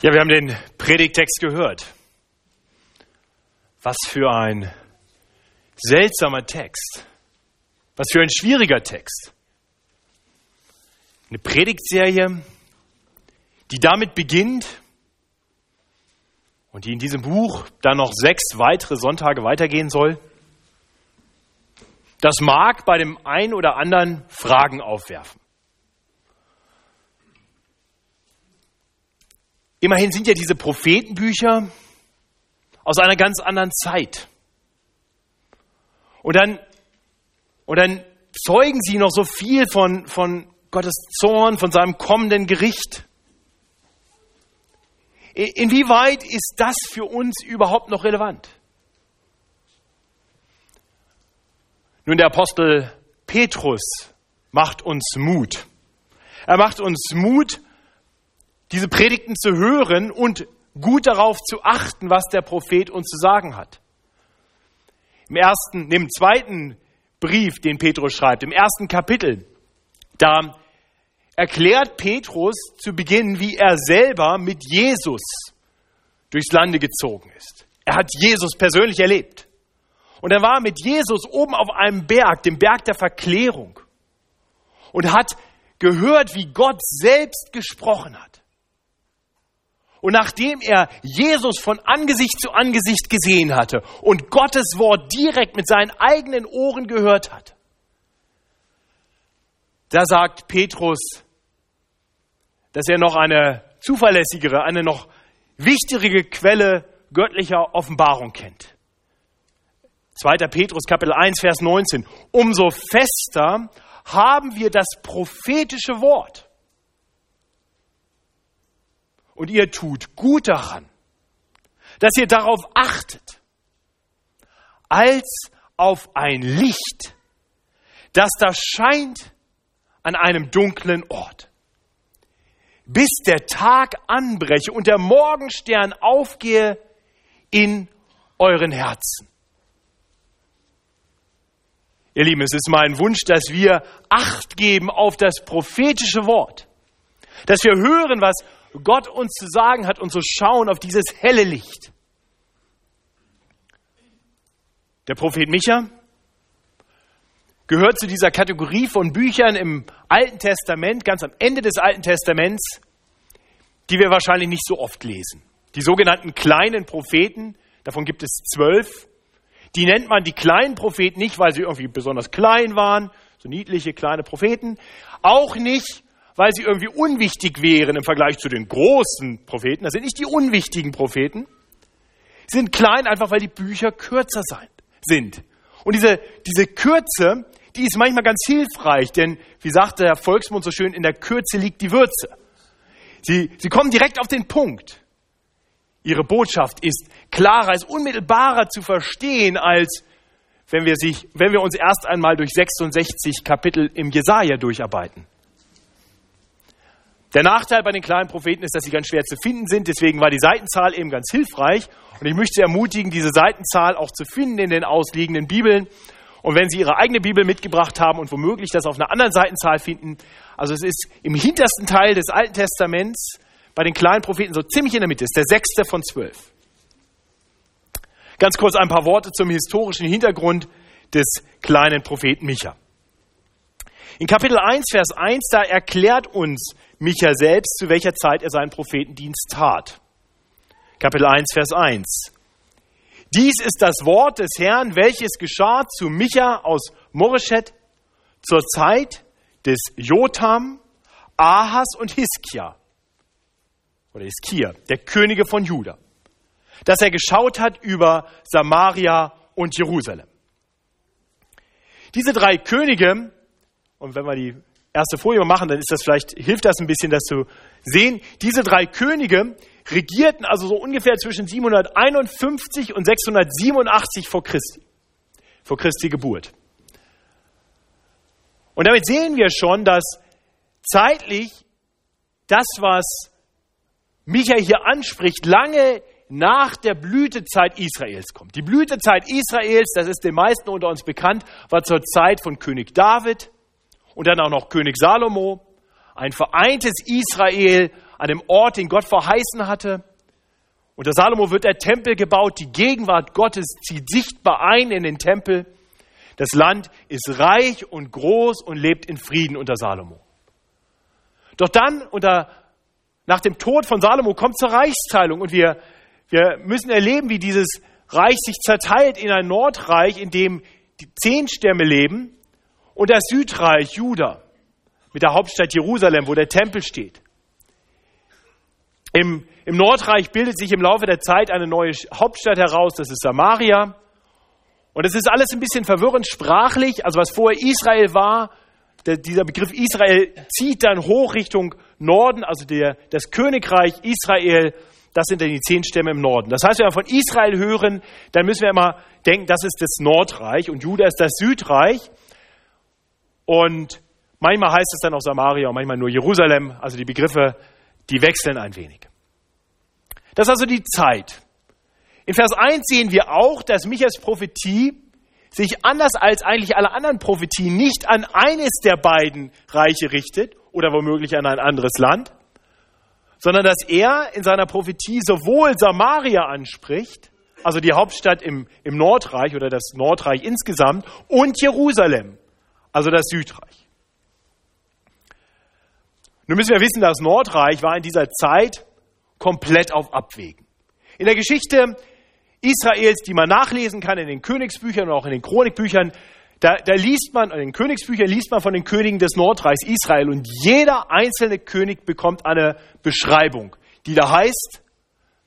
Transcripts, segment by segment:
Ja, wir haben den Predigtext gehört. Was für ein seltsamer Text. Was für ein schwieriger Text. Eine Predigtserie, die damit beginnt und die in diesem Buch dann noch sechs weitere Sonntage weitergehen soll. Das mag bei dem einen oder anderen Fragen aufwerfen. Immerhin sind ja diese Prophetenbücher aus einer ganz anderen Zeit. Und dann, und dann zeugen sie noch so viel von, von Gottes Zorn, von seinem kommenden Gericht. Inwieweit ist das für uns überhaupt noch relevant? Nun, der Apostel Petrus macht uns Mut. Er macht uns Mut, diese Predigten zu hören und gut darauf zu achten, was der Prophet uns zu sagen hat. Im ersten, im zweiten Brief, den Petrus schreibt, im ersten Kapitel, da erklärt Petrus zu Beginn, wie er selber mit Jesus durchs Lande gezogen ist. Er hat Jesus persönlich erlebt. Und er war mit Jesus oben auf einem Berg, dem Berg der Verklärung, und hat gehört, wie Gott selbst gesprochen hat. Und nachdem er Jesus von Angesicht zu Angesicht gesehen hatte und Gottes Wort direkt mit seinen eigenen Ohren gehört hat, da sagt Petrus, dass er noch eine zuverlässigere, eine noch wichtigere Quelle göttlicher Offenbarung kennt. 2. Petrus Kapitel 1, Vers 19. Umso fester haben wir das prophetische Wort und ihr tut gut daran, dass ihr darauf achtet, als auf ein Licht, das da scheint an einem dunklen Ort, bis der Tag anbreche und der Morgenstern aufgehe in euren Herzen. Ihr Lieben, es ist mein Wunsch, dass wir Acht geben auf das prophetische Wort, dass wir hören, was Gott uns zu sagen hat und so schauen auf dieses helle Licht. Der Prophet Micha gehört zu dieser Kategorie von Büchern im Alten Testament, ganz am Ende des Alten Testaments, die wir wahrscheinlich nicht so oft lesen. Die sogenannten kleinen Propheten, davon gibt es zwölf. Die nennt man die kleinen Propheten nicht, weil sie irgendwie besonders klein waren, so niedliche kleine Propheten. Auch nicht, weil sie irgendwie unwichtig wären im Vergleich zu den großen Propheten. Das sind nicht die unwichtigen Propheten. Sie sind klein, einfach weil die Bücher kürzer sind. Und diese, diese Kürze, die ist manchmal ganz hilfreich, denn wie sagte der Volksmund so schön, in der Kürze liegt die Würze. Sie, sie kommen direkt auf den Punkt. Ihre Botschaft ist klarer, ist unmittelbarer zu verstehen, als wenn wir, sich, wenn wir uns erst einmal durch 66 Kapitel im Jesaja durcharbeiten. Der Nachteil bei den kleinen Propheten ist, dass sie ganz schwer zu finden sind. Deswegen war die Seitenzahl eben ganz hilfreich. Und ich möchte Sie ermutigen, diese Seitenzahl auch zu finden in den ausliegenden Bibeln. Und wenn Sie Ihre eigene Bibel mitgebracht haben und womöglich das auf einer anderen Seitenzahl finden, also es ist im hintersten Teil des Alten Testaments bei den kleinen Propheten so ziemlich in der Mitte, ist der sechste von zwölf. Ganz kurz ein paar Worte zum historischen Hintergrund des kleinen Propheten Micha. In Kapitel 1, Vers 1, da erklärt uns Micha selbst, zu welcher Zeit er seinen Prophetendienst tat. Kapitel 1, Vers 1. Dies ist das Wort des Herrn, welches geschah zu Micha aus Moreshet zur Zeit des Jotam, Ahas und Hiskia, oder Hiskia, der Könige von Juda, dass er geschaut hat über Samaria und Jerusalem. Diese drei Könige, und wenn wir die erste Folie machen, dann ist das vielleicht, hilft das ein bisschen, das zu sehen. Diese drei Könige regierten also so ungefähr zwischen 751 und 687 vor Christi, vor Christi Geburt. Und damit sehen wir schon, dass zeitlich das, was Micha hier anspricht, lange nach der Blütezeit Israels kommt. Die Blütezeit Israels, das ist den meisten unter uns bekannt, war zur Zeit von König David, und dann auch noch König Salomo, ein vereintes Israel, an dem Ort, den Gott verheißen hatte. Unter Salomo wird der Tempel gebaut, die Gegenwart Gottes zieht sichtbar ein in den Tempel. Das Land ist reich und groß und lebt in Frieden unter Salomo. Doch dann, unter, nach dem Tod von Salomo, kommt zur Reichsteilung und wir, wir müssen erleben, wie dieses Reich sich zerteilt in ein Nordreich, in dem die zehn Stämme leben und das Südreich Juda mit der Hauptstadt Jerusalem, wo der Tempel steht. Im, Im Nordreich bildet sich im Laufe der Zeit eine neue Hauptstadt heraus, das ist Samaria. Und es ist alles ein bisschen verwirrend sprachlich. Also was vorher Israel war, der, dieser Begriff Israel zieht dann hoch Richtung Norden, also der, das Königreich Israel, das sind dann die zehn Stämme im Norden. Das heißt, wenn wir von Israel hören, dann müssen wir immer denken, das ist das Nordreich und Juda ist das Südreich. Und manchmal heißt es dann auch Samaria und manchmal nur Jerusalem. Also die Begriffe, die wechseln ein wenig. Das ist also die Zeit. In Vers 1 sehen wir auch, dass Michas Prophetie sich anders als eigentlich alle anderen Prophetien nicht an eines der beiden Reiche richtet oder womöglich an ein anderes Land, sondern dass er in seiner Prophetie sowohl Samaria anspricht, also die Hauptstadt im, im Nordreich oder das Nordreich insgesamt, und Jerusalem, also das Südreich. Nun müssen wir wissen, das Nordreich war in dieser Zeit komplett auf Abwägen. In der Geschichte Israels, die man nachlesen kann in den Königsbüchern und auch in den Chronikbüchern, da, da liest man, in den Königsbüchern liest man von den Königen des Nordreichs Israel und jeder einzelne König bekommt eine Beschreibung, die da heißt,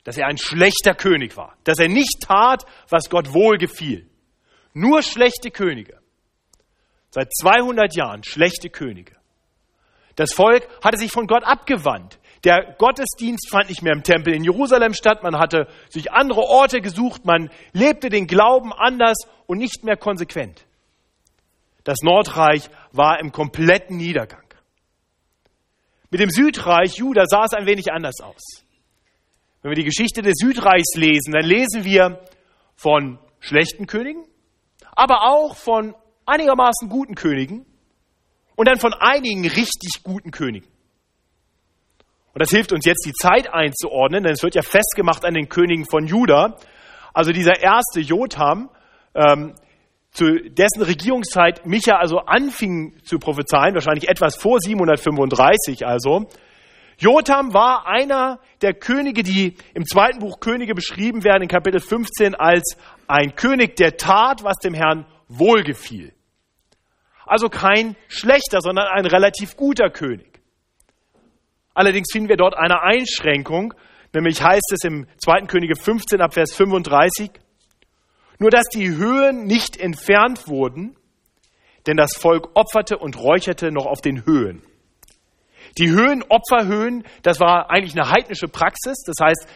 dass er ein schlechter König war, dass er nicht tat, was Gott wohl gefiel. Nur schlechte Könige. Seit 200 Jahren schlechte Könige. Das Volk hatte sich von Gott abgewandt. Der Gottesdienst fand nicht mehr im Tempel in Jerusalem statt. Man hatte sich andere Orte gesucht. Man lebte den Glauben anders und nicht mehr konsequent. Das Nordreich war im kompletten Niedergang. Mit dem Südreich Juda sah es ein wenig anders aus. Wenn wir die Geschichte des Südreichs lesen, dann lesen wir von schlechten Königen, aber auch von einigermaßen guten Königen und dann von einigen richtig guten Königen. Und das hilft uns jetzt, die Zeit einzuordnen, denn es wird ja festgemacht an den Königen von Juda. Also dieser erste Jotham, ähm, zu dessen Regierungszeit Micha also anfing zu prophezeien, wahrscheinlich etwas vor 735 also. Jotham war einer der Könige, die im zweiten Buch Könige beschrieben werden, in Kapitel 15, als ein König, der tat, was dem Herrn wohlgefiel. Also kein schlechter, sondern ein relativ guter König. Allerdings finden wir dort eine Einschränkung, nämlich heißt es im 2. Könige 15 ab Vers 35, nur dass die Höhen nicht entfernt wurden, denn das Volk opferte und räucherte noch auf den Höhen. Die Höhen, Opferhöhen, das war eigentlich eine heidnische Praxis. Das heißt,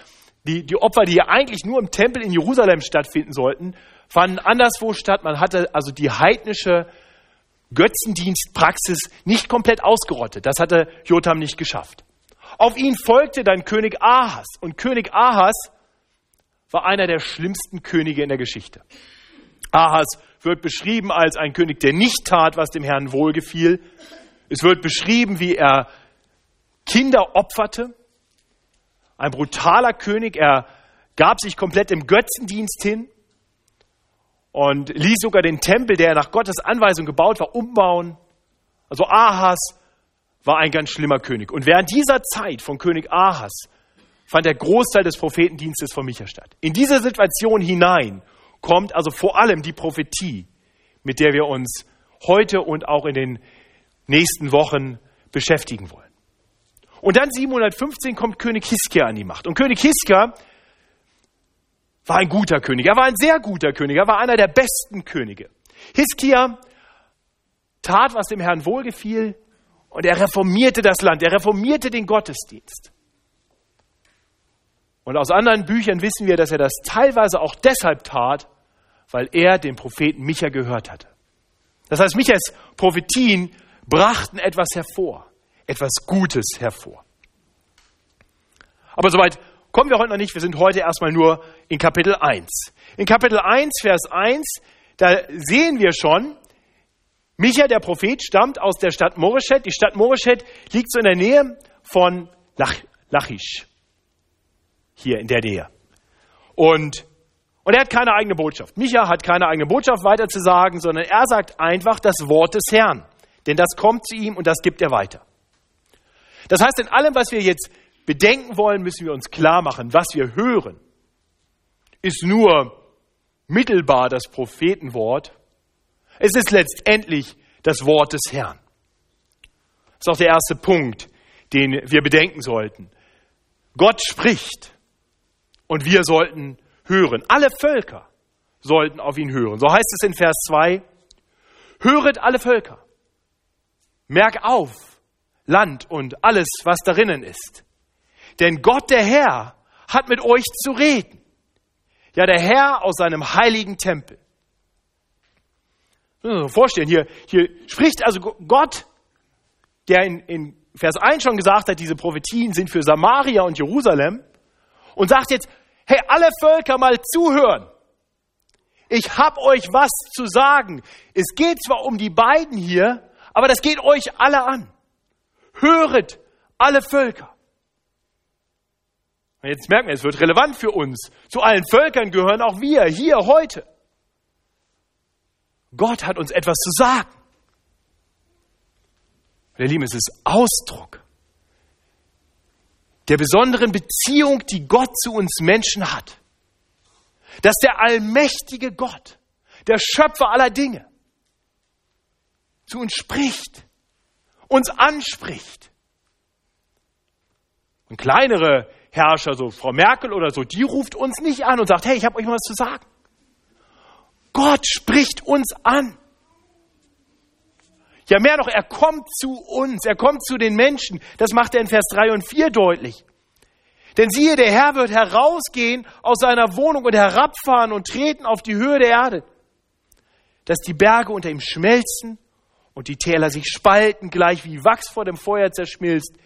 die, die Opfer, die ja eigentlich nur im Tempel in Jerusalem stattfinden sollten, fanden anderswo statt. Man hatte also die heidnische Götzendienstpraxis nicht komplett ausgerottet. Das hatte Jotham nicht geschafft. Auf ihn folgte dann König Ahas. Und König Ahas war einer der schlimmsten Könige in der Geschichte. Ahas wird beschrieben als ein König, der nicht tat, was dem Herrn wohlgefiel. Es wird beschrieben, wie er Kinder opferte. Ein brutaler König. Er gab sich komplett im Götzendienst hin und ließ sogar den Tempel, der nach Gottes Anweisung gebaut war, umbauen. Also Ahas war ein ganz schlimmer König. Und während dieser Zeit von König Ahas fand der Großteil des Prophetendienstes von Micha statt. In diese Situation hinein kommt also vor allem die Prophetie, mit der wir uns heute und auch in den nächsten Wochen beschäftigen wollen. Und dann 715 kommt König Hiskia an die Macht. Und König Hiskia war ein guter König. Er war ein sehr guter König. Er war einer der besten Könige. Hiskia tat, was dem Herrn wohlgefiel. Und er reformierte das Land, er reformierte den Gottesdienst. Und aus anderen Büchern wissen wir, dass er das teilweise auch deshalb tat, weil er den Propheten Micha gehört hatte. Das heißt, Michas Prophetien brachten etwas hervor, etwas Gutes hervor. Aber soweit kommen wir heute noch nicht. Wir sind heute erstmal nur in Kapitel 1. In Kapitel 1, Vers 1, da sehen wir schon, Micha, der Prophet, stammt aus der Stadt Moreshet. Die Stadt Moreshet liegt so in der Nähe von Lachish, hier in der Nähe. Und, und er hat keine eigene Botschaft. Micha hat keine eigene Botschaft weiter zu sagen, sondern er sagt einfach das Wort des Herrn. Denn das kommt zu ihm und das gibt er weiter. Das heißt, in allem, was wir jetzt bedenken wollen, müssen wir uns klar machen, was wir hören, ist nur mittelbar das Prophetenwort. Es ist letztendlich das Wort des Herrn. Das ist auch der erste Punkt, den wir bedenken sollten. Gott spricht und wir sollten hören. Alle Völker sollten auf ihn hören. So heißt es in Vers 2. Höret alle Völker. Merk auf, Land und alles, was darinnen ist. Denn Gott der Herr hat mit euch zu reden. Ja, der Herr aus seinem heiligen Tempel. Vorstellen, hier, hier spricht also Gott, der in, in Vers 1 schon gesagt hat, diese Prophetien sind für Samaria und Jerusalem und sagt jetzt, hey, alle Völker mal zuhören. Ich hab euch was zu sagen. Es geht zwar um die beiden hier, aber das geht euch alle an. Höret alle Völker. Und jetzt merken wir, es wird relevant für uns. Zu allen Völkern gehören auch wir, hier, heute. Gott hat uns etwas zu sagen. Ihr Lieben, es ist Ausdruck der besonderen Beziehung, die Gott zu uns Menschen hat. Dass der allmächtige Gott, der Schöpfer aller Dinge, zu uns spricht, uns anspricht. Und kleinere Herrscher, so Frau Merkel oder so, die ruft uns nicht an und sagt, hey, ich habe euch mal was zu sagen. Gott spricht uns an. Ja, mehr noch, er kommt zu uns, er kommt zu den Menschen. Das macht er in Vers 3 und 4 deutlich. Denn siehe, der Herr wird herausgehen aus seiner Wohnung und herabfahren und treten auf die Höhe der Erde, dass die Berge unter ihm schmelzen und die Täler sich spalten, gleich wie Wachs vor dem Feuer zerschmilzt,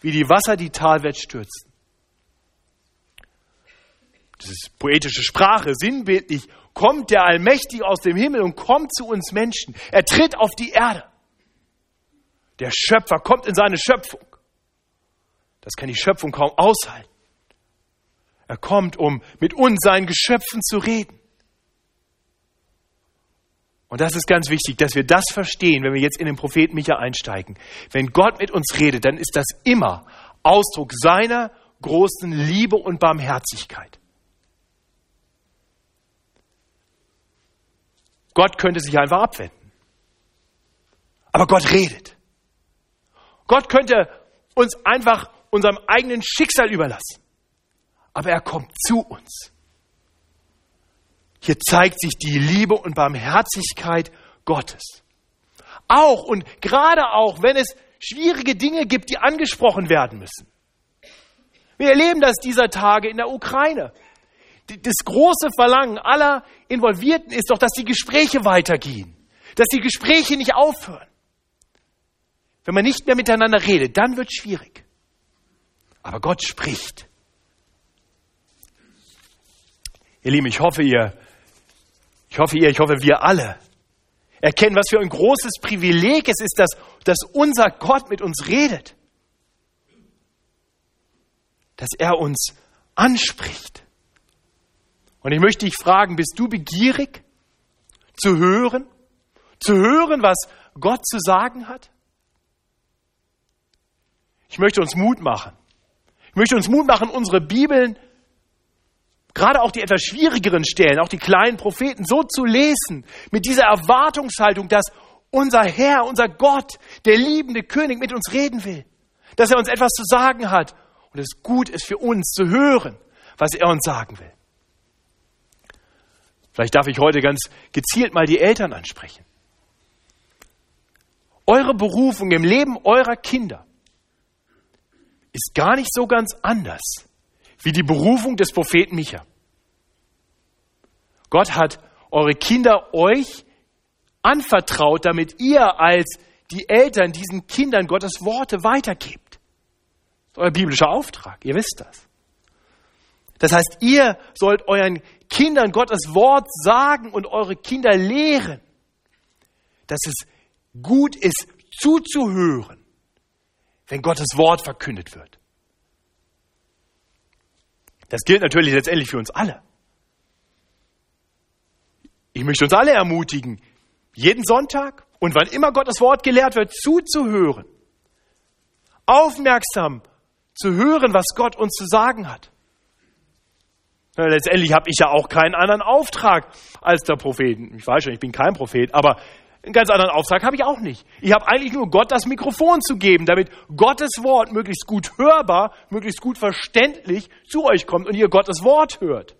wie die Wasser die Talwelt stürzen. Das ist poetische Sprache, sinnbildlich. Kommt der Allmächtige aus dem Himmel und kommt zu uns Menschen. Er tritt auf die Erde. Der Schöpfer kommt in seine Schöpfung. Das kann die Schöpfung kaum aushalten. Er kommt, um mit uns, seinen Geschöpfen, zu reden. Und das ist ganz wichtig, dass wir das verstehen, wenn wir jetzt in den Propheten Micha einsteigen. Wenn Gott mit uns redet, dann ist das immer Ausdruck seiner großen Liebe und Barmherzigkeit. Gott könnte sich einfach abwenden. Aber Gott redet. Gott könnte uns einfach unserem eigenen Schicksal überlassen. Aber er kommt zu uns. Hier zeigt sich die Liebe und Barmherzigkeit Gottes. Auch und gerade auch, wenn es schwierige Dinge gibt, die angesprochen werden müssen. Wir erleben das dieser Tage in der Ukraine. Das große Verlangen aller Involvierten ist doch, dass die Gespräche weitergehen, dass die Gespräche nicht aufhören. Wenn man nicht mehr miteinander redet, dann wird es schwierig. Aber Gott spricht. Ihr Lieben, ich hoffe, ihr, ich hoffe, ihr, ich hoffe, wir alle erkennen, was für ein großes Privileg es ist, dass, dass unser Gott mit uns redet. Dass er uns anspricht. Und ich möchte dich fragen, bist du begierig zu hören? Zu hören, was Gott zu sagen hat? Ich möchte uns Mut machen. Ich möchte uns Mut machen, unsere Bibeln, gerade auch die etwas schwierigeren Stellen, auch die kleinen Propheten, so zu lesen, mit dieser Erwartungshaltung, dass unser Herr, unser Gott, der liebende König mit uns reden will, dass er uns etwas zu sagen hat und es gut ist für uns zu hören, was er uns sagen will. Vielleicht darf ich heute ganz gezielt mal die Eltern ansprechen. Eure Berufung im Leben eurer Kinder ist gar nicht so ganz anders wie die Berufung des Propheten Micha. Gott hat eure Kinder euch anvertraut, damit ihr als die Eltern diesen Kindern Gottes Worte weitergebt. Das ist euer biblischer Auftrag, ihr wisst das. Das heißt, ihr sollt euren Kindern Gottes Wort sagen und eure Kinder lehren, dass es gut ist, zuzuhören wenn Gottes Wort verkündet wird. Das gilt natürlich letztendlich für uns alle. Ich möchte uns alle ermutigen, jeden Sonntag und wann immer Gottes Wort gelehrt wird, zuzuhören. Aufmerksam zu hören, was Gott uns zu sagen hat. Letztendlich habe ich ja auch keinen anderen Auftrag als der Propheten. Ich weiß schon, ich bin kein Prophet, aber einen ganz anderen Auftrag habe ich auch nicht. Ich habe eigentlich nur Gott das Mikrofon zu geben, damit Gottes Wort möglichst gut hörbar, möglichst gut verständlich zu euch kommt und ihr Gottes Wort hört.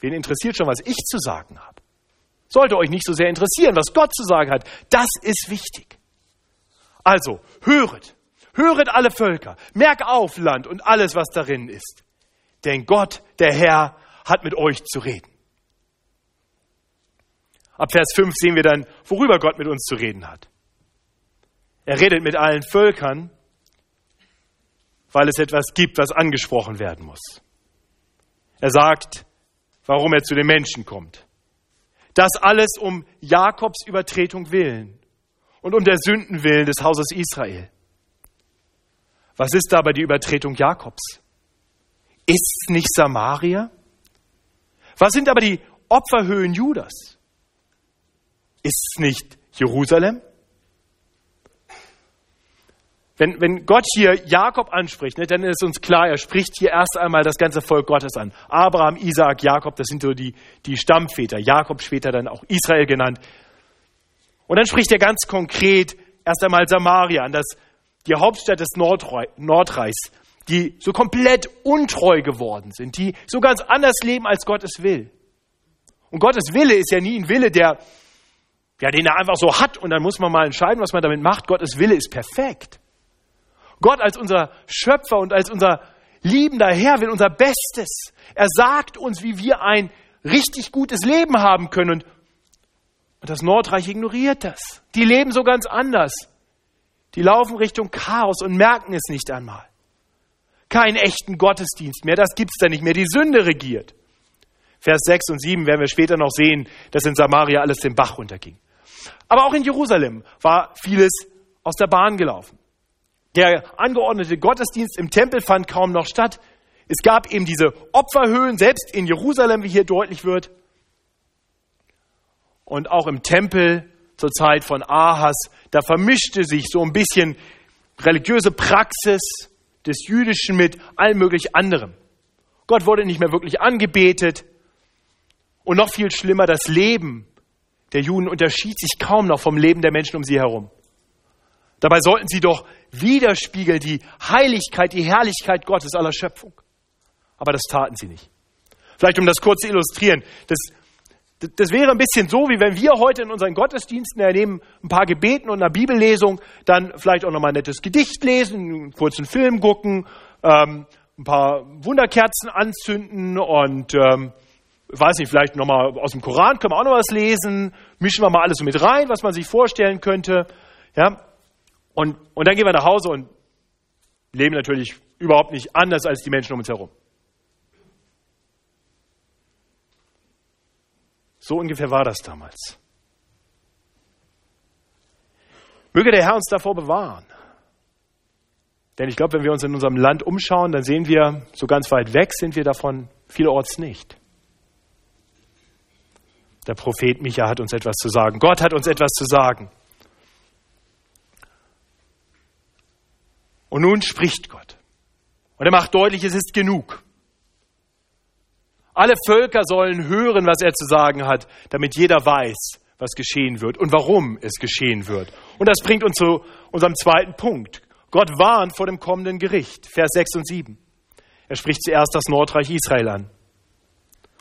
Wen interessiert schon, was ich zu sagen habe? Sollte euch nicht so sehr interessieren, was Gott zu sagen hat. Das ist wichtig. Also, höret. Höret alle Völker. Merk auf, Land und alles, was darin ist. Denn Gott, der Herr, hat mit euch zu reden. Ab Vers 5 sehen wir dann, worüber Gott mit uns zu reden hat. Er redet mit allen Völkern, weil es etwas gibt, was angesprochen werden muss. Er sagt, warum er zu den Menschen kommt. Das alles um Jakobs Übertretung willen und um der Sünden willen des Hauses Israel. Was ist aber die Übertretung Jakobs? Ist es nicht Samaria? Was sind aber die Opferhöhen Judas? Ist es nicht Jerusalem? Wenn, wenn Gott hier Jakob anspricht, ne, dann ist uns klar, er spricht hier erst einmal das ganze Volk Gottes an. Abraham, Isaak, Jakob, das sind so die, die Stammväter. Jakob später dann auch Israel genannt. Und dann spricht er ganz konkret erst einmal Samaria an, das, die Hauptstadt des Nordreichs, die so komplett untreu geworden sind, die so ganz anders leben, als Gott es will. Und Gottes Wille ist ja nie ein Wille, der, ja, den er einfach so hat und dann muss man mal entscheiden, was man damit macht. Gottes Wille ist perfekt. Gott als unser Schöpfer und als unser liebender Herr will unser Bestes. Er sagt uns, wie wir ein richtig gutes Leben haben können. Und, und das Nordreich ignoriert das. Die leben so ganz anders. Die laufen Richtung Chaos und merken es nicht einmal. Keinen echten Gottesdienst mehr, das gibt es da nicht mehr. Die Sünde regiert. Vers 6 und 7 werden wir später noch sehen, dass in Samaria alles den Bach runterging. Aber auch in Jerusalem war vieles aus der Bahn gelaufen. Der angeordnete Gottesdienst im Tempel fand kaum noch statt. Es gab eben diese Opferhöhen, selbst in Jerusalem, wie hier deutlich wird. Und auch im Tempel zur Zeit von Ahas, da vermischte sich so ein bisschen religiöse Praxis des Jüdischen mit allem möglich anderem. Gott wurde nicht mehr wirklich angebetet. Und noch viel schlimmer, das Leben der Juden unterschied sich kaum noch vom Leben der Menschen um sie herum. Dabei sollten sie doch widerspiegeln die Heiligkeit, die Herrlichkeit Gottes aller Schöpfung. Aber das taten sie nicht. Vielleicht um das kurz zu illustrieren. Das, das wäre ein bisschen so, wie wenn wir heute in unseren Gottesdiensten ernehmen ein paar Gebeten und einer Bibellesung, dann vielleicht auch nochmal ein nettes Gedicht lesen, einen kurzen Film gucken, ähm, ein paar Wunderkerzen anzünden und ähm, weiß nicht, vielleicht nochmal aus dem Koran können wir auch noch was lesen, mischen wir mal alles so mit rein, was man sich vorstellen könnte. Ja, und, und dann gehen wir nach Hause und leben natürlich überhaupt nicht anders als die Menschen um uns herum. So ungefähr war das damals. Möge der Herr uns davor bewahren. Denn ich glaube, wenn wir uns in unserem Land umschauen, dann sehen wir, so ganz weit weg sind wir davon vielerorts nicht. Der Prophet Micha hat uns etwas zu sagen. Gott hat uns etwas zu sagen. Und nun spricht Gott. Und er macht deutlich, es ist genug. Alle Völker sollen hören, was er zu sagen hat, damit jeder weiß, was geschehen wird und warum es geschehen wird. Und das bringt uns zu unserem zweiten Punkt. Gott warnt vor dem kommenden Gericht. Vers 6 und 7. Er spricht zuerst das Nordreich Israel an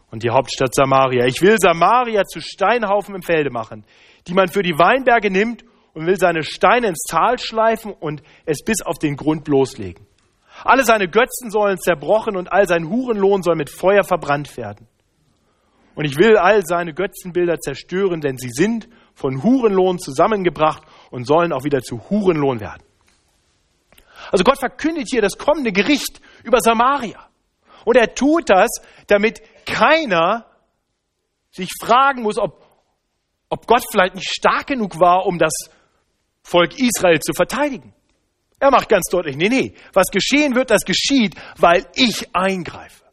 und die Hauptstadt Samaria. Ich will Samaria zu Steinhaufen im Felde machen, die man für die Weinberge nimmt und will seine Steine ins Tal schleifen und es bis auf den Grund bloßlegen. Alle seine Götzen sollen zerbrochen und all sein Hurenlohn soll mit Feuer verbrannt werden. Und ich will all seine Götzenbilder zerstören, denn sie sind von Hurenlohn zusammengebracht und sollen auch wieder zu Hurenlohn werden. Also Gott verkündet hier das kommende Gericht über Samaria. Und er tut das, damit keiner sich fragen muss, ob, ob Gott vielleicht nicht stark genug war, um das Volk Israel zu verteidigen. Er macht ganz deutlich, nee, nee, was geschehen wird, das geschieht, weil ich eingreife.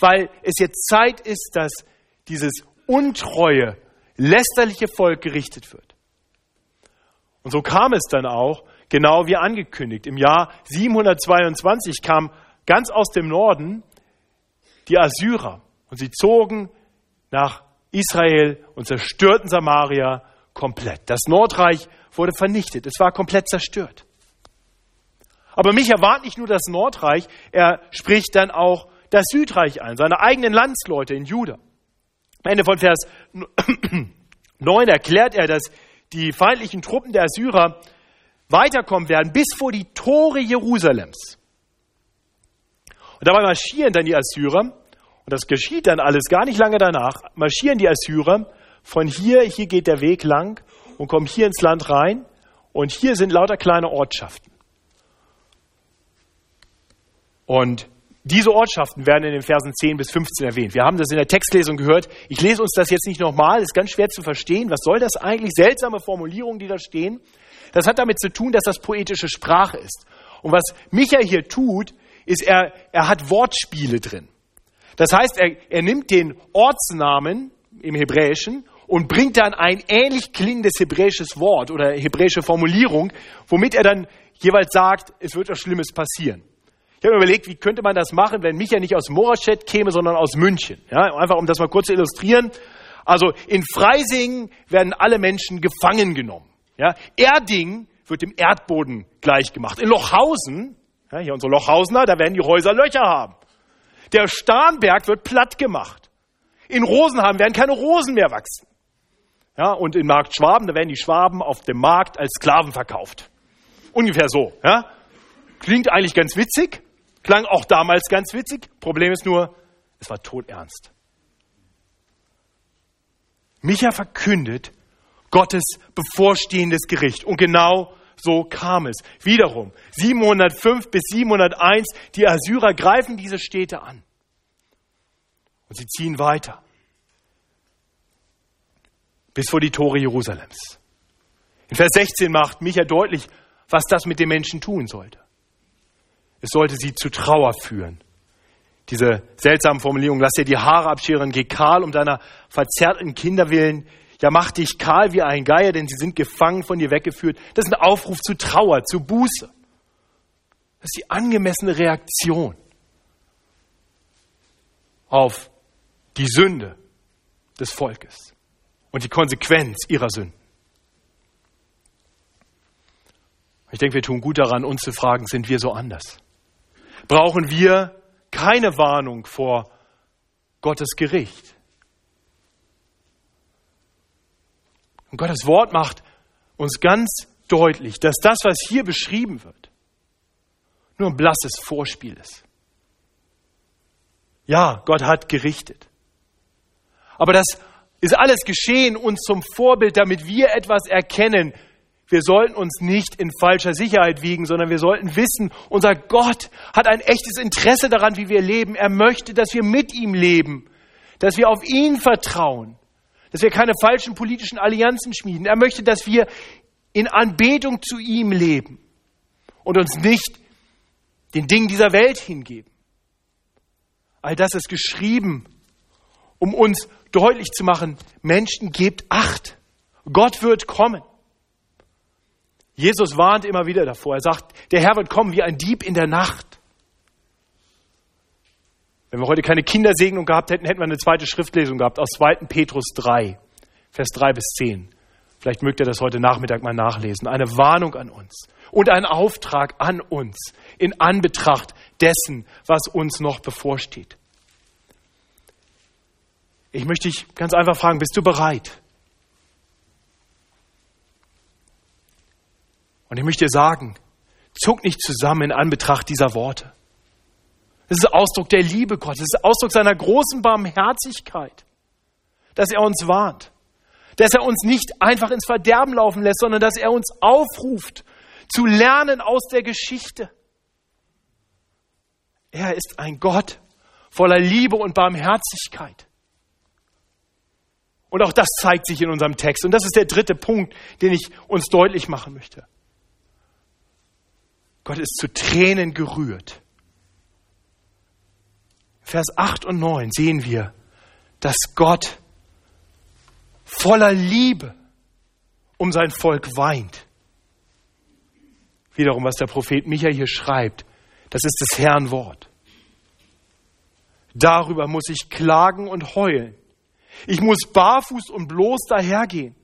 weil es jetzt Zeit ist, dass dieses untreue, lästerliche Volk gerichtet wird. Und so kam es dann auch, genau wie angekündigt. Im Jahr 722 kam ganz aus dem Norden die Assyrer und sie zogen nach Israel und zerstörten Samaria komplett. Das Nordreich wurde vernichtet, es war komplett zerstört. Aber mich erwartet nicht nur das Nordreich, er spricht dann auch das Südreich ein, seine eigenen Landsleute in Juda. Am Ende von Vers 9 erklärt er, dass die feindlichen Truppen der Assyrer weiterkommen werden bis vor die Tore Jerusalems. Und dabei marschieren dann die Assyrer, und das geschieht dann alles gar nicht lange danach, marschieren die Assyrer von hier, hier geht der Weg lang und kommen hier ins Land rein und hier sind lauter kleine Ortschaften. Und diese Ortschaften werden in den Versen 10 bis 15 erwähnt. Wir haben das in der Textlesung gehört. Ich lese uns das jetzt nicht nochmal, ist ganz schwer zu verstehen. Was soll das eigentlich? Seltsame Formulierungen, die da stehen. Das hat damit zu tun, dass das poetische Sprache ist. Und was Micha hier tut, ist, er, er hat Wortspiele drin. Das heißt, er, er nimmt den Ortsnamen im Hebräischen und bringt dann ein ähnlich klingendes hebräisches Wort oder hebräische Formulierung, womit er dann jeweils sagt, es wird etwas Schlimmes passieren. Habe mir überlegt, wie könnte man das machen, wenn Micha nicht aus Moraschett käme, sondern aus München. Ja, einfach um das mal kurz zu illustrieren. Also in Freising werden alle Menschen gefangen genommen. Ja, Erding wird dem Erdboden gleichgemacht. In Lochhausen, ja, hier unsere Lochhausener, da werden die Häuser Löcher haben. Der Starnberg wird platt gemacht. In Rosenheim werden keine Rosen mehr wachsen. Ja, und in Markt Schwaben, da werden die Schwaben auf dem Markt als Sklaven verkauft. Ungefähr so. Ja? Klingt eigentlich ganz witzig, Klang auch damals ganz witzig. Problem ist nur, es war todernst. Micha verkündet Gottes bevorstehendes Gericht. Und genau so kam es. Wiederum, 705 bis 701, die Assyrer greifen diese Städte an. Und sie ziehen weiter. Bis vor die Tore Jerusalems. In Vers 16 macht Micha deutlich, was das mit den Menschen tun sollte. Es sollte sie zu Trauer führen. Diese seltsamen Formulierungen, lass dir die Haare abscheren, geh kahl um deiner verzerrten Kinder willen. Ja, mach dich kahl wie ein Geier, denn sie sind gefangen von dir weggeführt. Das ist ein Aufruf zu Trauer, zu Buße. Das ist die angemessene Reaktion auf die Sünde des Volkes und die Konsequenz ihrer Sünden. Ich denke, wir tun gut daran, uns zu fragen, sind wir so anders? Brauchen wir keine Warnung vor Gottes Gericht. Und Gottes Wort macht uns ganz deutlich, dass das, was hier beschrieben wird, nur ein blasses Vorspiel ist. Ja, Gott hat gerichtet. Aber das ist alles geschehen uns zum Vorbild, damit wir etwas erkennen, wir sollten uns nicht in falscher Sicherheit wiegen, sondern wir sollten wissen, unser Gott hat ein echtes Interesse daran, wie wir leben. Er möchte, dass wir mit ihm leben, dass wir auf ihn vertrauen, dass wir keine falschen politischen Allianzen schmieden. Er möchte, dass wir in Anbetung zu ihm leben und uns nicht den Dingen dieser Welt hingeben. All das ist geschrieben, um uns deutlich zu machen, Menschen gebt Acht. Gott wird kommen. Jesus warnt immer wieder davor. Er sagt, der Herr wird kommen wie ein Dieb in der Nacht. Wenn wir heute keine Kindersegnung gehabt hätten, hätten wir eine zweite Schriftlesung gehabt aus 2. Petrus 3, Vers 3 bis 10. Vielleicht mögt ihr das heute Nachmittag mal nachlesen. Eine Warnung an uns und ein Auftrag an uns in Anbetracht dessen, was uns noch bevorsteht. Ich möchte dich ganz einfach fragen, bist du bereit? Und ich möchte dir sagen, zuck nicht zusammen in Anbetracht dieser Worte. Das ist Ausdruck der Liebe Gottes, das ist Ausdruck seiner großen Barmherzigkeit, dass er uns warnt, dass er uns nicht einfach ins Verderben laufen lässt, sondern dass er uns aufruft, zu lernen aus der Geschichte. Er ist ein Gott voller Liebe und Barmherzigkeit. Und auch das zeigt sich in unserem Text. Und das ist der dritte Punkt, den ich uns deutlich machen möchte. Gott ist zu Tränen gerührt, Vers 8 und 9 sehen wir, dass Gott voller Liebe um sein Volk weint. Wiederum, was der Prophet Micha hier schreibt, das ist das Herrn Wort. Darüber muss ich klagen und heulen. Ich muss barfuß und bloß dahergehen.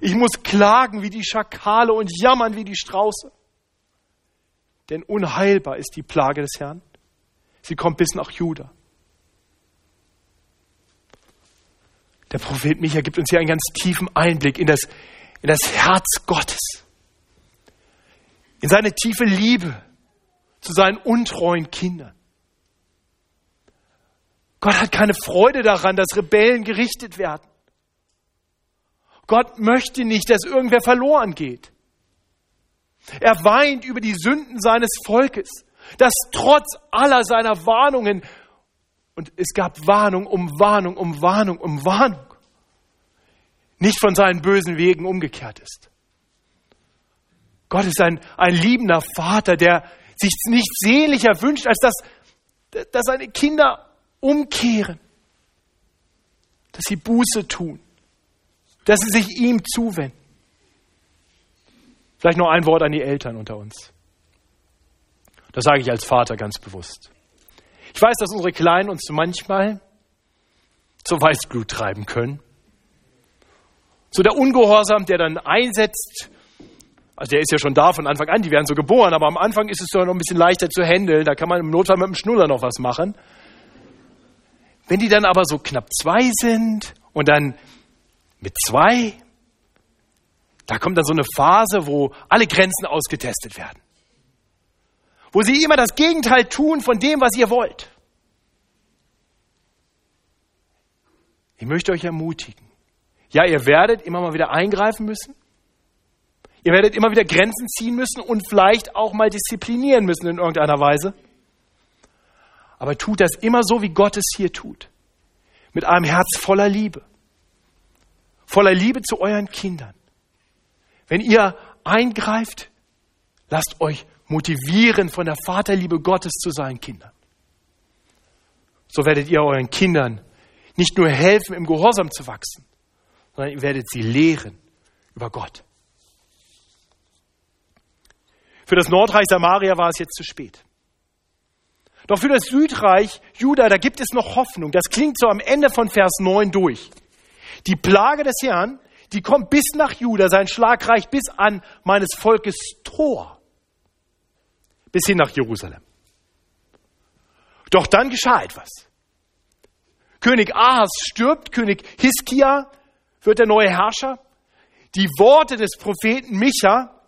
Ich muss klagen wie die Schakale und jammern wie die Strauße. Denn unheilbar ist die Plage des Herrn. Sie kommt bis nach Juda. Der Prophet Micha gibt uns hier einen ganz tiefen Einblick in das, in das Herz Gottes, in seine tiefe Liebe zu seinen untreuen Kindern. Gott hat keine Freude daran, dass Rebellen gerichtet werden. Gott möchte nicht, dass irgendwer verloren geht. Er weint über die Sünden seines Volkes, das trotz aller seiner Warnungen, und es gab Warnung um Warnung um Warnung um Warnung, nicht von seinen bösen Wegen umgekehrt ist. Gott ist ein, ein liebender Vater, der sich nichts sehnlicher wünscht, als dass, dass seine Kinder umkehren, dass sie Buße tun, dass sie sich ihm zuwenden. Vielleicht noch ein Wort an die Eltern unter uns. Das sage ich als Vater ganz bewusst. Ich weiß, dass unsere Kleinen uns manchmal zur Weißblut treiben können. So der Ungehorsam, der dann einsetzt, also der ist ja schon da von Anfang an, die werden so geboren, aber am Anfang ist es doch noch ein bisschen leichter zu handeln, da kann man im Notfall mit dem Schnuller noch was machen. Wenn die dann aber so knapp zwei sind und dann mit zwei, da kommt dann so eine Phase, wo alle Grenzen ausgetestet werden. Wo sie immer das Gegenteil tun von dem, was ihr wollt. Ich möchte euch ermutigen. Ja, ihr werdet immer mal wieder eingreifen müssen. Ihr werdet immer wieder Grenzen ziehen müssen und vielleicht auch mal disziplinieren müssen in irgendeiner Weise. Aber tut das immer so, wie Gott es hier tut. Mit einem Herz voller Liebe. Voller Liebe zu euren Kindern. Wenn ihr eingreift, lasst euch motivieren von der Vaterliebe Gottes zu seinen Kindern. So werdet ihr euren Kindern nicht nur helfen, im Gehorsam zu wachsen, sondern ihr werdet sie lehren über Gott. Für das Nordreich Samaria war es jetzt zu spät. Doch für das Südreich Juda, da gibt es noch Hoffnung. Das klingt so am Ende von Vers 9 durch. Die Plage des Herrn, die kommt bis nach Juda, sein Schlag reicht bis an meines Volkes Tor, bis hin nach Jerusalem. Doch dann geschah etwas. König Ahas stirbt, König Hiskia wird der neue Herrscher. Die Worte des Propheten Micha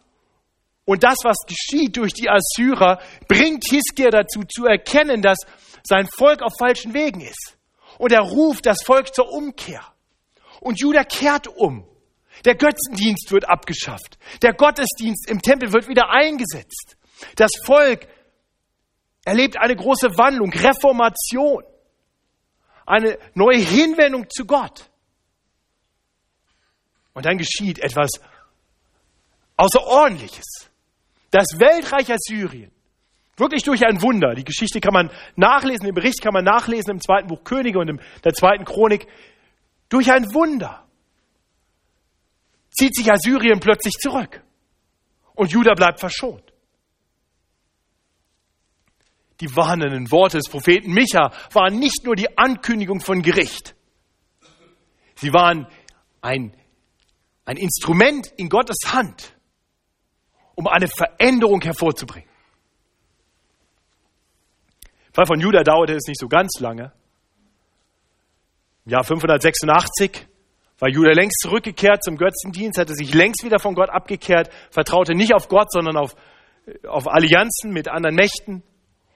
und das, was geschieht durch die Assyrer, bringt Hiskia dazu zu erkennen, dass sein Volk auf falschen Wegen ist. Und er ruft das Volk zur Umkehr. Und Judah kehrt um. Der Götzendienst wird abgeschafft. Der Gottesdienst im Tempel wird wieder eingesetzt. Das Volk erlebt eine große Wandlung, Reformation, eine neue Hinwendung zu Gott. Und dann geschieht etwas Außerordentliches das Weltreich Assyrien, wirklich durch ein Wunder, die Geschichte kann man nachlesen, den Bericht kann man nachlesen im zweiten Buch Könige und in der zweiten Chronik, durch ein Wunder zieht sich Assyrien plötzlich zurück und Juda bleibt verschont. Die warnenden Worte des Propheten Micha waren nicht nur die Ankündigung von Gericht. Sie waren ein, ein Instrument in Gottes Hand, um eine Veränderung hervorzubringen. Im Fall von Judah dauerte es nicht so ganz lange. Im Jahr 586 war Judah längst zurückgekehrt zum Götzendienst, hatte sich längst wieder von Gott abgekehrt, vertraute nicht auf Gott, sondern auf, auf Allianzen mit anderen Mächten.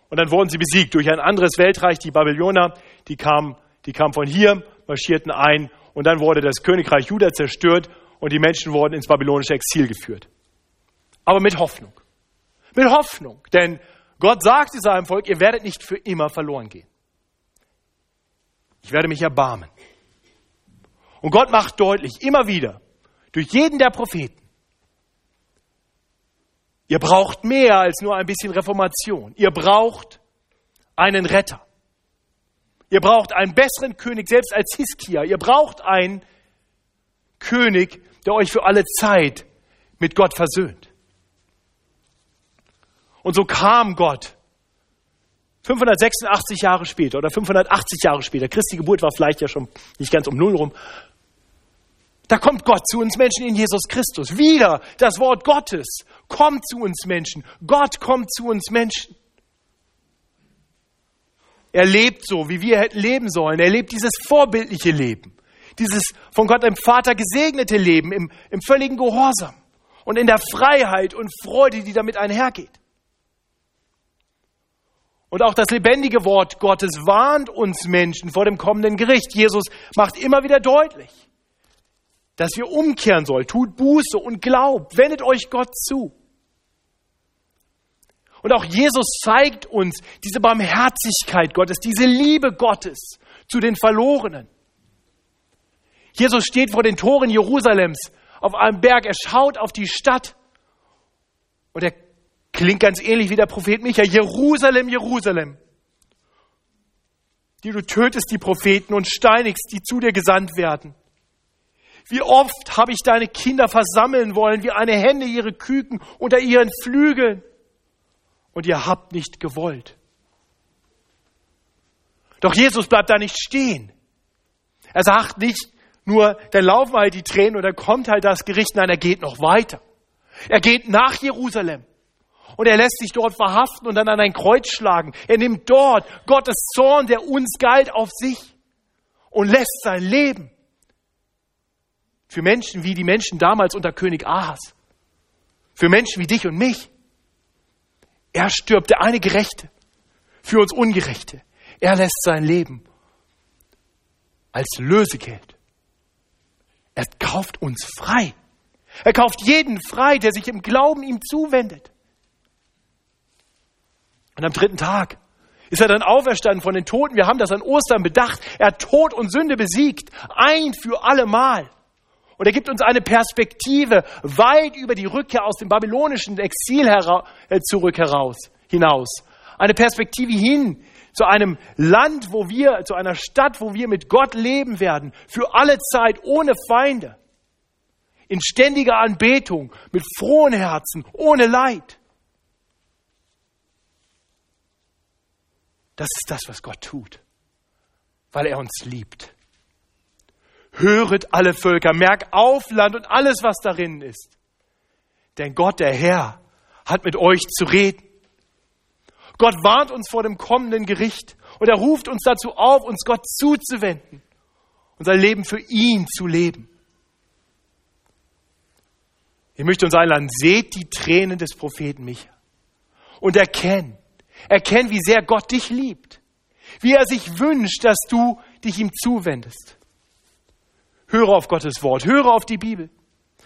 Und dann wurden sie besiegt durch ein anderes Weltreich, die Babylonier, die kamen, die kamen von hier, marschierten ein und dann wurde das Königreich Judah zerstört und die Menschen wurden ins babylonische Exil geführt aber mit Hoffnung. Mit Hoffnung, denn Gott sagte seinem Volk, ihr werdet nicht für immer verloren gehen. Ich werde mich erbarmen. Und Gott macht deutlich, immer wieder, durch jeden der Propheten, ihr braucht mehr als nur ein bisschen Reformation. Ihr braucht einen Retter. Ihr braucht einen besseren König, selbst als Hiskia. Ihr braucht einen König, der euch für alle Zeit mit Gott versöhnt. Und so kam Gott 586 Jahre später oder 580 Jahre später. Christi Geburt war vielleicht ja schon nicht ganz um Null rum. Da kommt Gott zu uns Menschen in Jesus Christus. Wieder das Wort Gottes kommt zu uns Menschen. Gott kommt zu uns Menschen. Er lebt so, wie wir hätten leben sollen. Er lebt dieses vorbildliche Leben. Dieses von Gott dem Vater gesegnete Leben im, im völligen Gehorsam und in der Freiheit und Freude, die damit einhergeht. Und auch das lebendige Wort Gottes warnt uns Menschen vor dem kommenden Gericht. Jesus macht immer wieder deutlich, dass wir umkehren sollen. Tut Buße und glaubt, wendet euch Gott zu. Und auch Jesus zeigt uns diese Barmherzigkeit Gottes, diese Liebe Gottes zu den Verlorenen. Jesus steht vor den Toren Jerusalems auf einem Berg, er schaut auf die Stadt und er Klingt ganz ähnlich wie der Prophet Micha. Jerusalem, Jerusalem. Die du tötest die Propheten und steinigst, die zu dir gesandt werden. Wie oft habe ich deine Kinder versammeln wollen, wie eine Henne ihre Küken unter ihren Flügeln. Und ihr habt nicht gewollt. Doch Jesus bleibt da nicht stehen. Er sagt nicht nur, dann laufen halt die Tränen und dann kommt halt das Gericht. Nein, er geht noch weiter. Er geht nach Jerusalem. Und er lässt sich dort verhaften und dann an ein Kreuz schlagen. Er nimmt dort Gottes Zorn, der uns galt, auf sich und lässt sein Leben für Menschen wie die Menschen damals unter König Ahas. Für Menschen wie dich und mich. Er stirbt, der eine Gerechte, für uns Ungerechte. Er lässt sein Leben als Lösegeld. Er kauft uns frei. Er kauft jeden frei, der sich im Glauben ihm zuwendet. Und am dritten Tag ist er dann auferstanden von den Toten. Wir haben das an Ostern bedacht. Er hat Tod und Sünde besiegt. Ein für alle Mal. Und er gibt uns eine Perspektive weit über die Rückkehr aus dem babylonischen Exil äh, zurück heraus, hinaus. Eine Perspektive hin zu einem Land, wo wir, zu einer Stadt, wo wir mit Gott leben werden. Für alle Zeit, ohne Feinde. In ständiger Anbetung, mit frohen Herzen, ohne Leid. Das ist das, was Gott tut, weil er uns liebt. Höret alle Völker, merk auf Land und alles, was darin ist. Denn Gott, der Herr, hat mit euch zu reden. Gott warnt uns vor dem kommenden Gericht und er ruft uns dazu auf, uns Gott zuzuwenden, unser Leben für ihn zu leben. Ich möchte uns einladen, seht die Tränen des Propheten Micha und erkennt, Erkenn, wie sehr Gott dich liebt. Wie er sich wünscht, dass du dich ihm zuwendest. Höre auf Gottes Wort, höre auf die Bibel.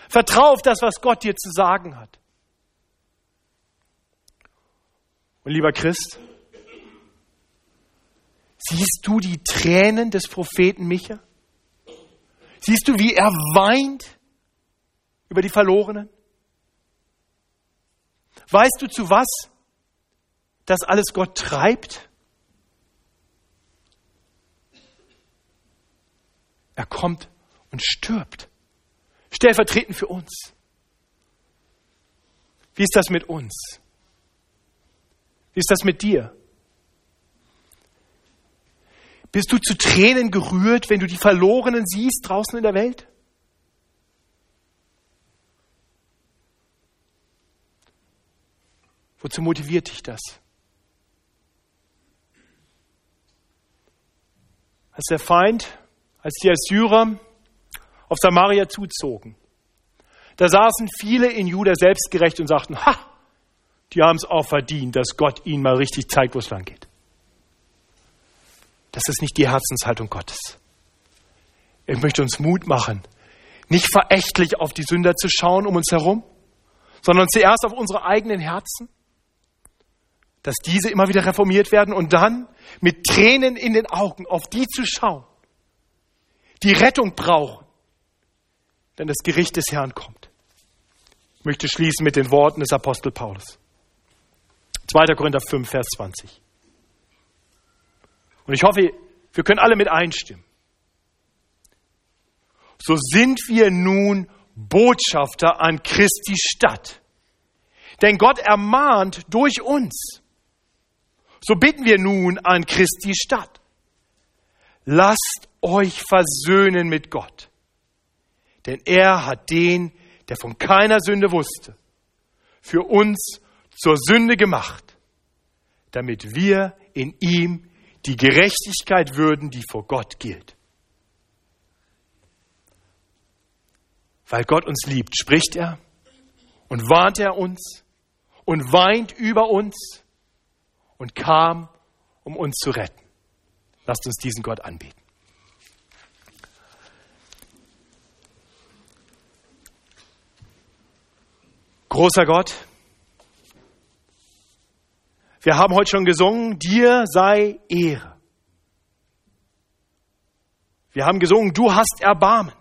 Vertraue auf das, was Gott dir zu sagen hat. Und lieber Christ, siehst du die Tränen des Propheten Micha? Siehst du, wie er weint über die Verlorenen? Weißt du, zu was das alles Gott treibt? Er kommt und stirbt. Stellvertretend für uns. Wie ist das mit uns? Wie ist das mit dir? Bist du zu Tränen gerührt, wenn du die Verlorenen siehst draußen in der Welt? Wozu motiviert dich das? als der Feind, als die Assyrer auf Samaria zuzogen. Da saßen viele in Juda selbstgerecht und sagten, ha, die haben es auch verdient, dass Gott ihnen mal richtig zeigt, wo es lang geht. Das ist nicht die Herzenshaltung Gottes. Er möchte uns Mut machen, nicht verächtlich auf die Sünder zu schauen um uns herum, sondern zuerst auf unsere eigenen Herzen dass diese immer wieder reformiert werden und dann mit Tränen in den Augen auf die zu schauen, die Rettung brauchen, denn das Gericht des Herrn kommt. Ich möchte schließen mit den Worten des Apostel Paulus. 2. Korinther 5, Vers 20. Und ich hoffe, Wir können alle mit einstimmen. So sind wir nun Botschafter an Christi Stadt. Denn Gott ermahnt durch uns. So bitten wir nun an Christi Stadt. Lasst euch versöhnen mit Gott. Denn er hat den, der von keiner Sünde wusste, für uns zur Sünde gemacht, damit wir in ihm die Gerechtigkeit würden, die vor Gott gilt. Weil Gott uns liebt, spricht er und warnt er uns und weint über uns und kam, um uns zu retten. Lasst uns diesen Gott anbeten. Großer Gott, wir haben heute schon gesungen, dir sei Ehre. Wir haben gesungen, du hast Erbarmen.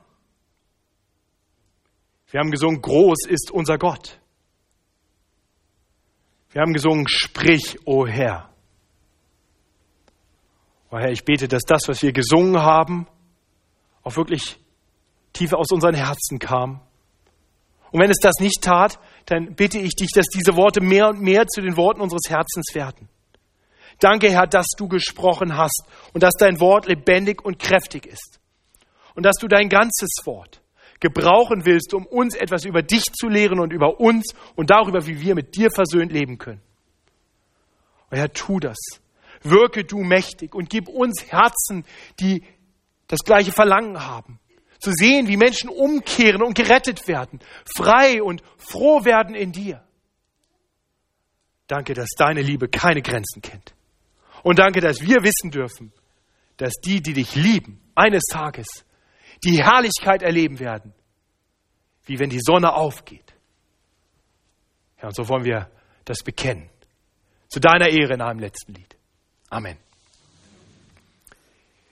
Wir haben gesungen, groß ist unser Gott. Wir haben gesungen, sprich, o oh Herr. O oh Herr, ich bete, dass das, was wir gesungen haben, auch wirklich tief aus unseren Herzen kam. Und wenn es das nicht tat, dann bitte ich dich, dass diese Worte mehr und mehr zu den Worten unseres Herzens werden. Danke, Herr, dass du gesprochen hast und dass dein Wort lebendig und kräftig ist. Und dass du dein ganzes Wort gebrauchen willst, um uns etwas über dich zu lehren und über uns und darüber, wie wir mit dir versöhnt leben können. Und Herr, tu das. Wirke du mächtig und gib uns Herzen, die das gleiche Verlangen haben zu sehen, wie Menschen umkehren und gerettet werden, frei und froh werden in dir. Danke, dass deine Liebe keine Grenzen kennt. Und danke, dass wir wissen dürfen, dass die, die dich lieben, eines Tages die Herrlichkeit erleben werden, wie wenn die Sonne aufgeht. Ja, und so wollen wir das bekennen. Zu deiner Ehre in einem letzten Lied. Amen.